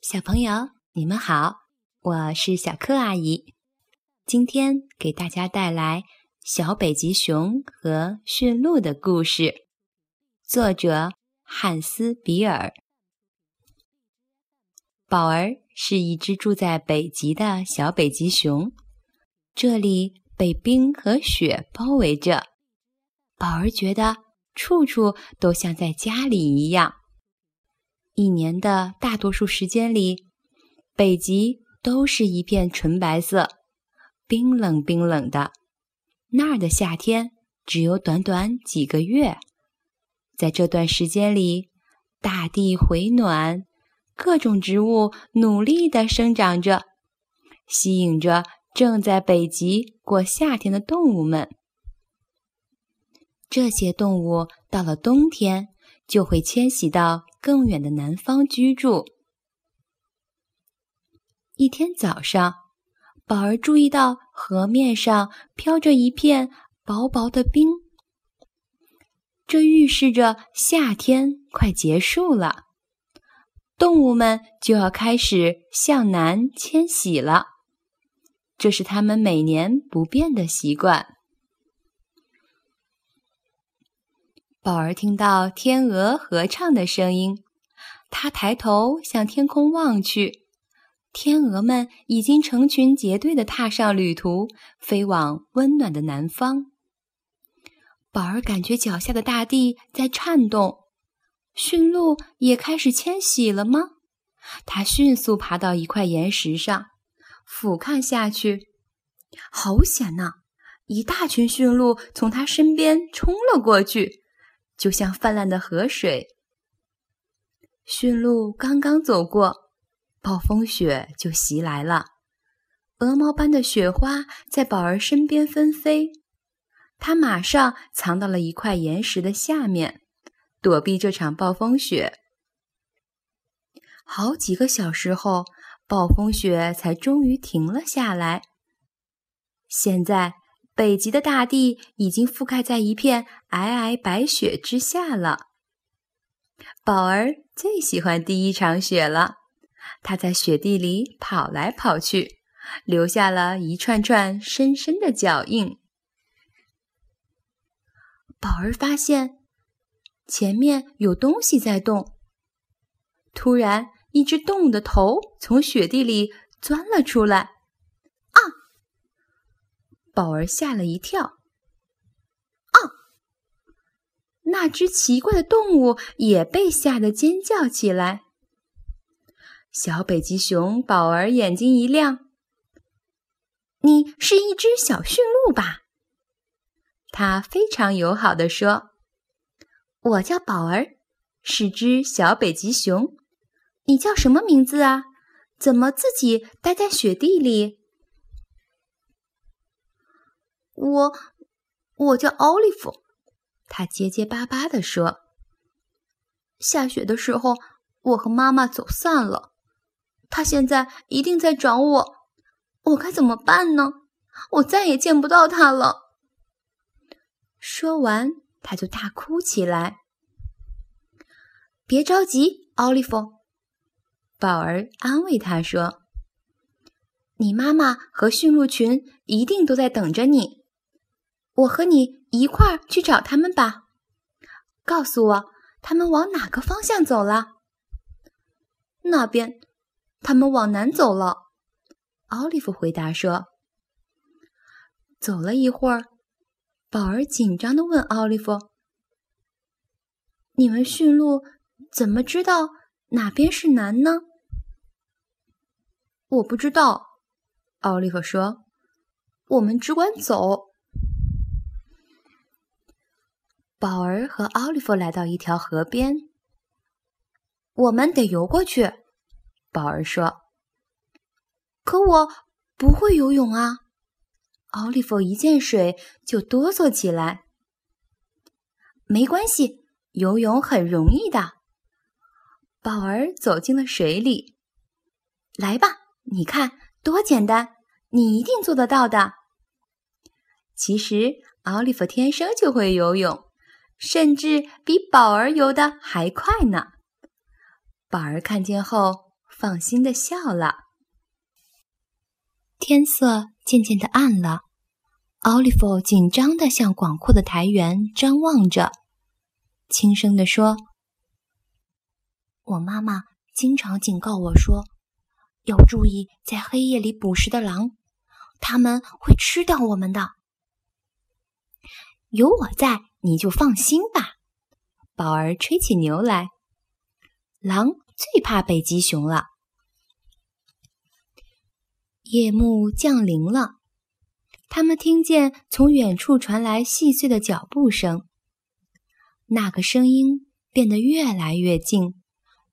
小朋友，你们好，我是小柯阿姨。今天给大家带来小北极熊和驯鹿的故事，作者汉斯·比尔。宝儿是一只住在北极的小北极熊，这里被冰和雪包围着，宝儿觉得处处都像在家里一样。一年的大多数时间里，北极都是一片纯白色，冰冷冰冷的。那儿的夏天只有短短几个月，在这段时间里，大地回暖，各种植物努力地生长着，吸引着正在北极过夏天的动物们。这些动物到了冬天。就会迁徙到更远的南方居住。一天早上，宝儿注意到河面上飘着一片薄薄的冰，这预示着夏天快结束了，动物们就要开始向南迁徙了。这是他们每年不变的习惯。宝儿听到天鹅合唱的声音，他抬头向天空望去，天鹅们已经成群结队地踏上旅途，飞往温暖的南方。宝儿感觉脚下的大地在颤动，驯鹿也开始迁徙了吗？他迅速爬到一块岩石上，俯瞰下去，好险呐！一大群驯鹿从他身边冲了过去。就像泛滥的河水，驯鹿刚刚走过，暴风雪就袭来了。鹅毛般的雪花在宝儿身边纷飞，他马上藏到了一块岩石的下面，躲避这场暴风雪。好几个小时后，暴风雪才终于停了下来。现在。北极的大地已经覆盖在一片皑皑白雪之下了。宝儿最喜欢第一场雪了，它在雪地里跑来跑去，留下了一串串深深的脚印。宝儿发现前面有东西在动，突然，一只动物的头从雪地里钻了出来。宝儿吓了一跳，啊！那只奇怪的动物也被吓得尖叫起来。小北极熊宝儿眼睛一亮：“你是一只小驯鹿吧？”他非常友好地说：“我叫宝儿，是只小北极熊。你叫什么名字啊？怎么自己待在雪地里？”我，我叫奥利弗，他结结巴巴地说：“下雪的时候，我和妈妈走散了，他现在一定在找我，我该怎么办呢？我再也见不到他了。”说完，他就大哭起来。别着急，奥利弗，宝儿安慰他说：“你妈妈和驯鹿群一定都在等着你。”我和你一块儿去找他们吧。告诉我，他们往哪个方向走了？那边，他们往南走了。奥利弗回答说。走了一会儿，宝儿紧张的问奥利弗：“你们驯鹿怎么知道哪边是南呢？”我不知道，奥利弗说：“我们只管走。”宝儿和奥利弗来到一条河边，我们得游过去。宝儿说：“可我不会游泳啊！”奥利弗一见水就哆嗦起来。没关系，游泳很容易的。宝儿走进了水里，来吧，你看多简单，你一定做得到的。其实，奥利弗天生就会游泳。甚至比宝儿游的还快呢。宝儿看见后，放心的笑了。天色渐渐的暗了，奥利弗紧张的向广阔的台原张望着，轻声地说：“我妈妈经常警告我说，要注意在黑夜里捕食的狼，他们会吃掉我们的。有我在，你就放心吧。”宝儿吹起牛来，狼最怕北极熊了。夜幕降临了，他们听见从远处传来细碎的脚步声。那个声音变得越来越近，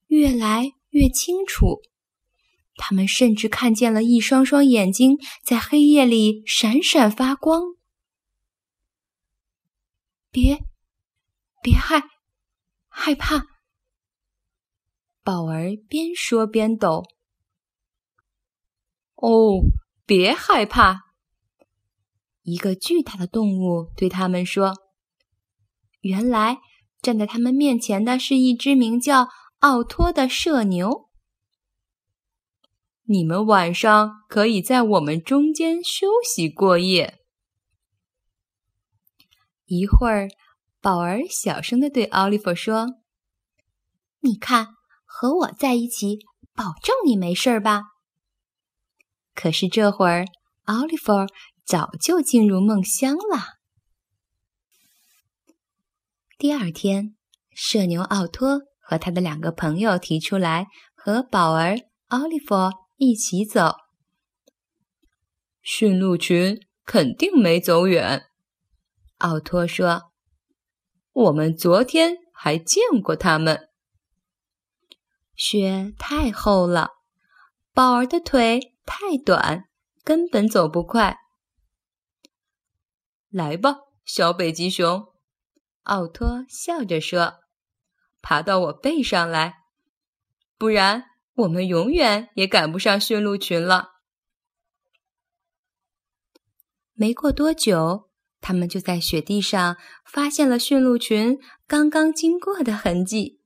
越来越清楚。他们甚至看见了一双双眼睛在黑夜里闪闪发光。别，别害，害怕！宝儿边说边抖。哦，别害怕！一个巨大的动物对他们说：“原来站在他们面前的是一只名叫奥托的射牛。你们晚上可以在我们中间休息过夜。”一会儿，宝儿小声的对奥利弗说：“你看，和我在一起，保证你没事儿吧。”可是这会儿，奥利弗早就进入梦乡了。第二天，射牛奥托和他的两个朋友提出来和宝儿、奥利弗一起走。驯鹿群肯定没走远，奥托说：“我们昨天还见过他们。”雪太厚了，宝儿的腿。太短，根本走不快。来吧，小北极熊，奥托笑着说：“爬到我背上来，不然我们永远也赶不上驯鹿群了。”没过多久，他们就在雪地上发现了驯鹿群刚刚经过的痕迹。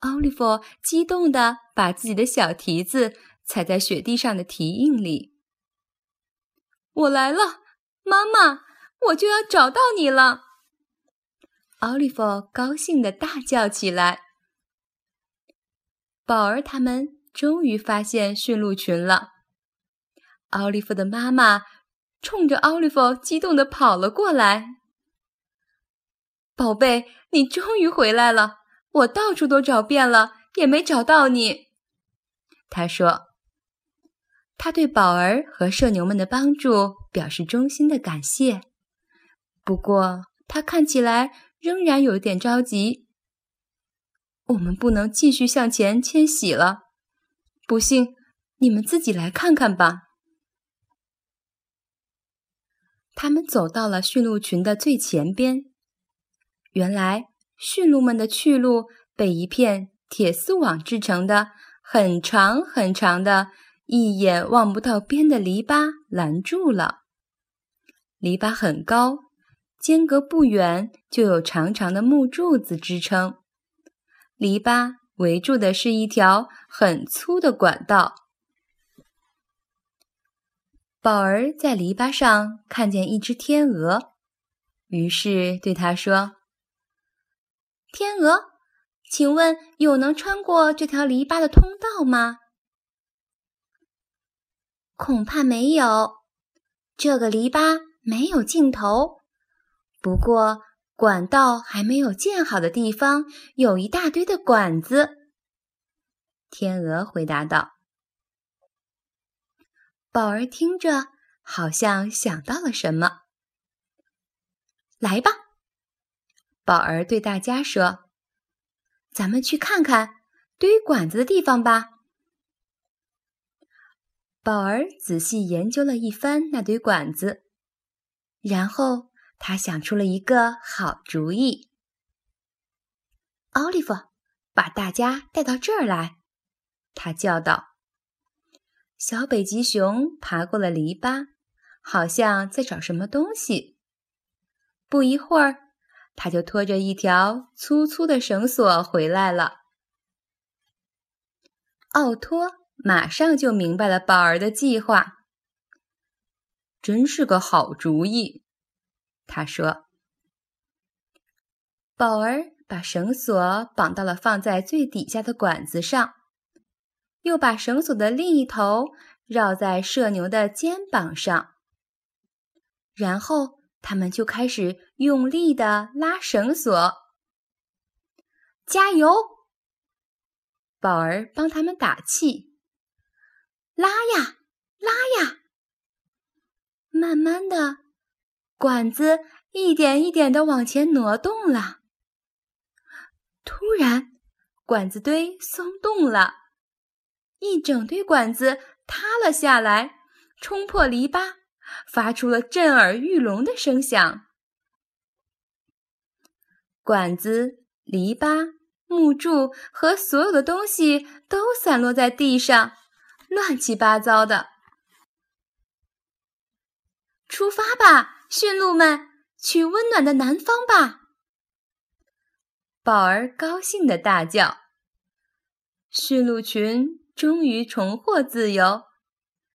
奥利弗激动地把自己的小蹄子。踩在雪地上的蹄印里。我来了，妈妈，我就要找到你了！奥利弗高兴地大叫起来。宝儿他们终于发现驯鹿群了。奥利弗的妈妈冲着奥利弗激动地跑了过来。宝贝，你终于回来了！我到处都找遍了，也没找到你。他说。他对宝儿和社牛们的帮助表示衷心的感谢，不过他看起来仍然有点着急。我们不能继续向前迁徙了，不信你们自己来看看吧。他们走到了驯鹿群的最前边，原来驯鹿们的去路被一片铁丝网制成的很长很长的。一眼望不到边的篱笆拦住了。篱笆很高，间隔不远就有长长的木柱子支撑。篱笆围住的是一条很粗的管道。宝儿在篱笆上看见一只天鹅，于是对他说：“天鹅，请问有能穿过这条篱笆的通道吗？”恐怕没有，这个篱笆没有尽头。不过，管道还没有建好的地方有一大堆的管子。天鹅回答道：“宝儿听着，好像想到了什么。来吧，宝儿对大家说：‘咱们去看看堆管子的地方吧。’”宝儿仔细研究了一番那堆管子，然后他想出了一个好主意。奥利弗，把大家带到这儿来，他叫道。小北极熊爬过了篱笆，好像在找什么东西。不一会儿，他就拖着一条粗粗的绳索回来了。奥托马上就明白了宝儿的计划，真是个好主意。他说：“宝儿把绳索绑到了放在最底下的管子上，又把绳索的另一头绕在社牛的肩膀上，然后他们就开始用力的拉绳索。加油！”宝儿帮他们打气，拉呀拉呀。慢慢的，管子一点一点的往前挪动了。突然，管子堆松动了，一整堆管子塌了下来，冲破篱笆，发出了震耳欲聋的声响。管子、篱笆。木柱和所有的东西都散落在地上，乱七八糟的。出发吧，驯鹿们，去温暖的南方吧！宝儿高兴的大叫。驯鹿群终于重获自由，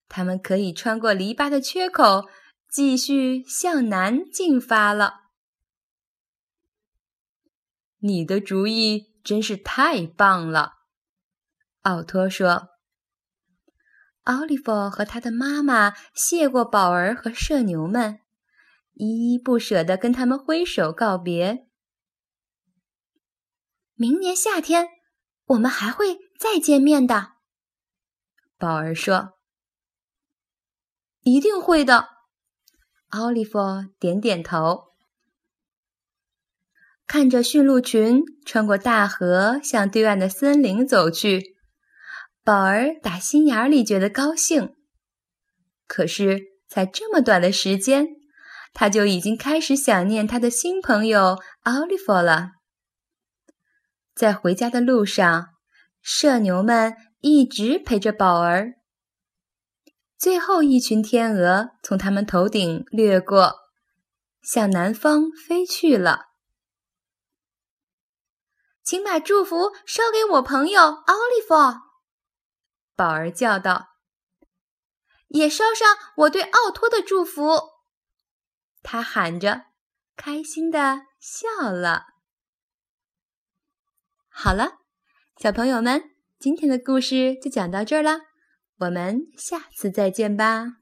他们可以穿过篱笆的缺口，继续向南进发了。你的主意。真是太棒了，奥托说。奥利弗和他的妈妈谢过宝儿和社牛们，依依不舍地跟他们挥手告别。明年夏天，我们还会再见面的，宝儿说。一定会的，奥利弗点点头。看着驯鹿群穿过大河向对岸的森林走去，宝儿打心眼里觉得高兴。可是，才这么短的时间，他就已经开始想念他的新朋友奥利弗了。在回家的路上，社牛们一直陪着宝儿。最后一群天鹅从他们头顶掠过，向南方飞去了。请把祝福捎给我朋友奥利弗，宝儿叫道。也捎上我对奥托的祝福，他喊着，开心的笑了。好了，小朋友们，今天的故事就讲到这儿了，我们下次再见吧。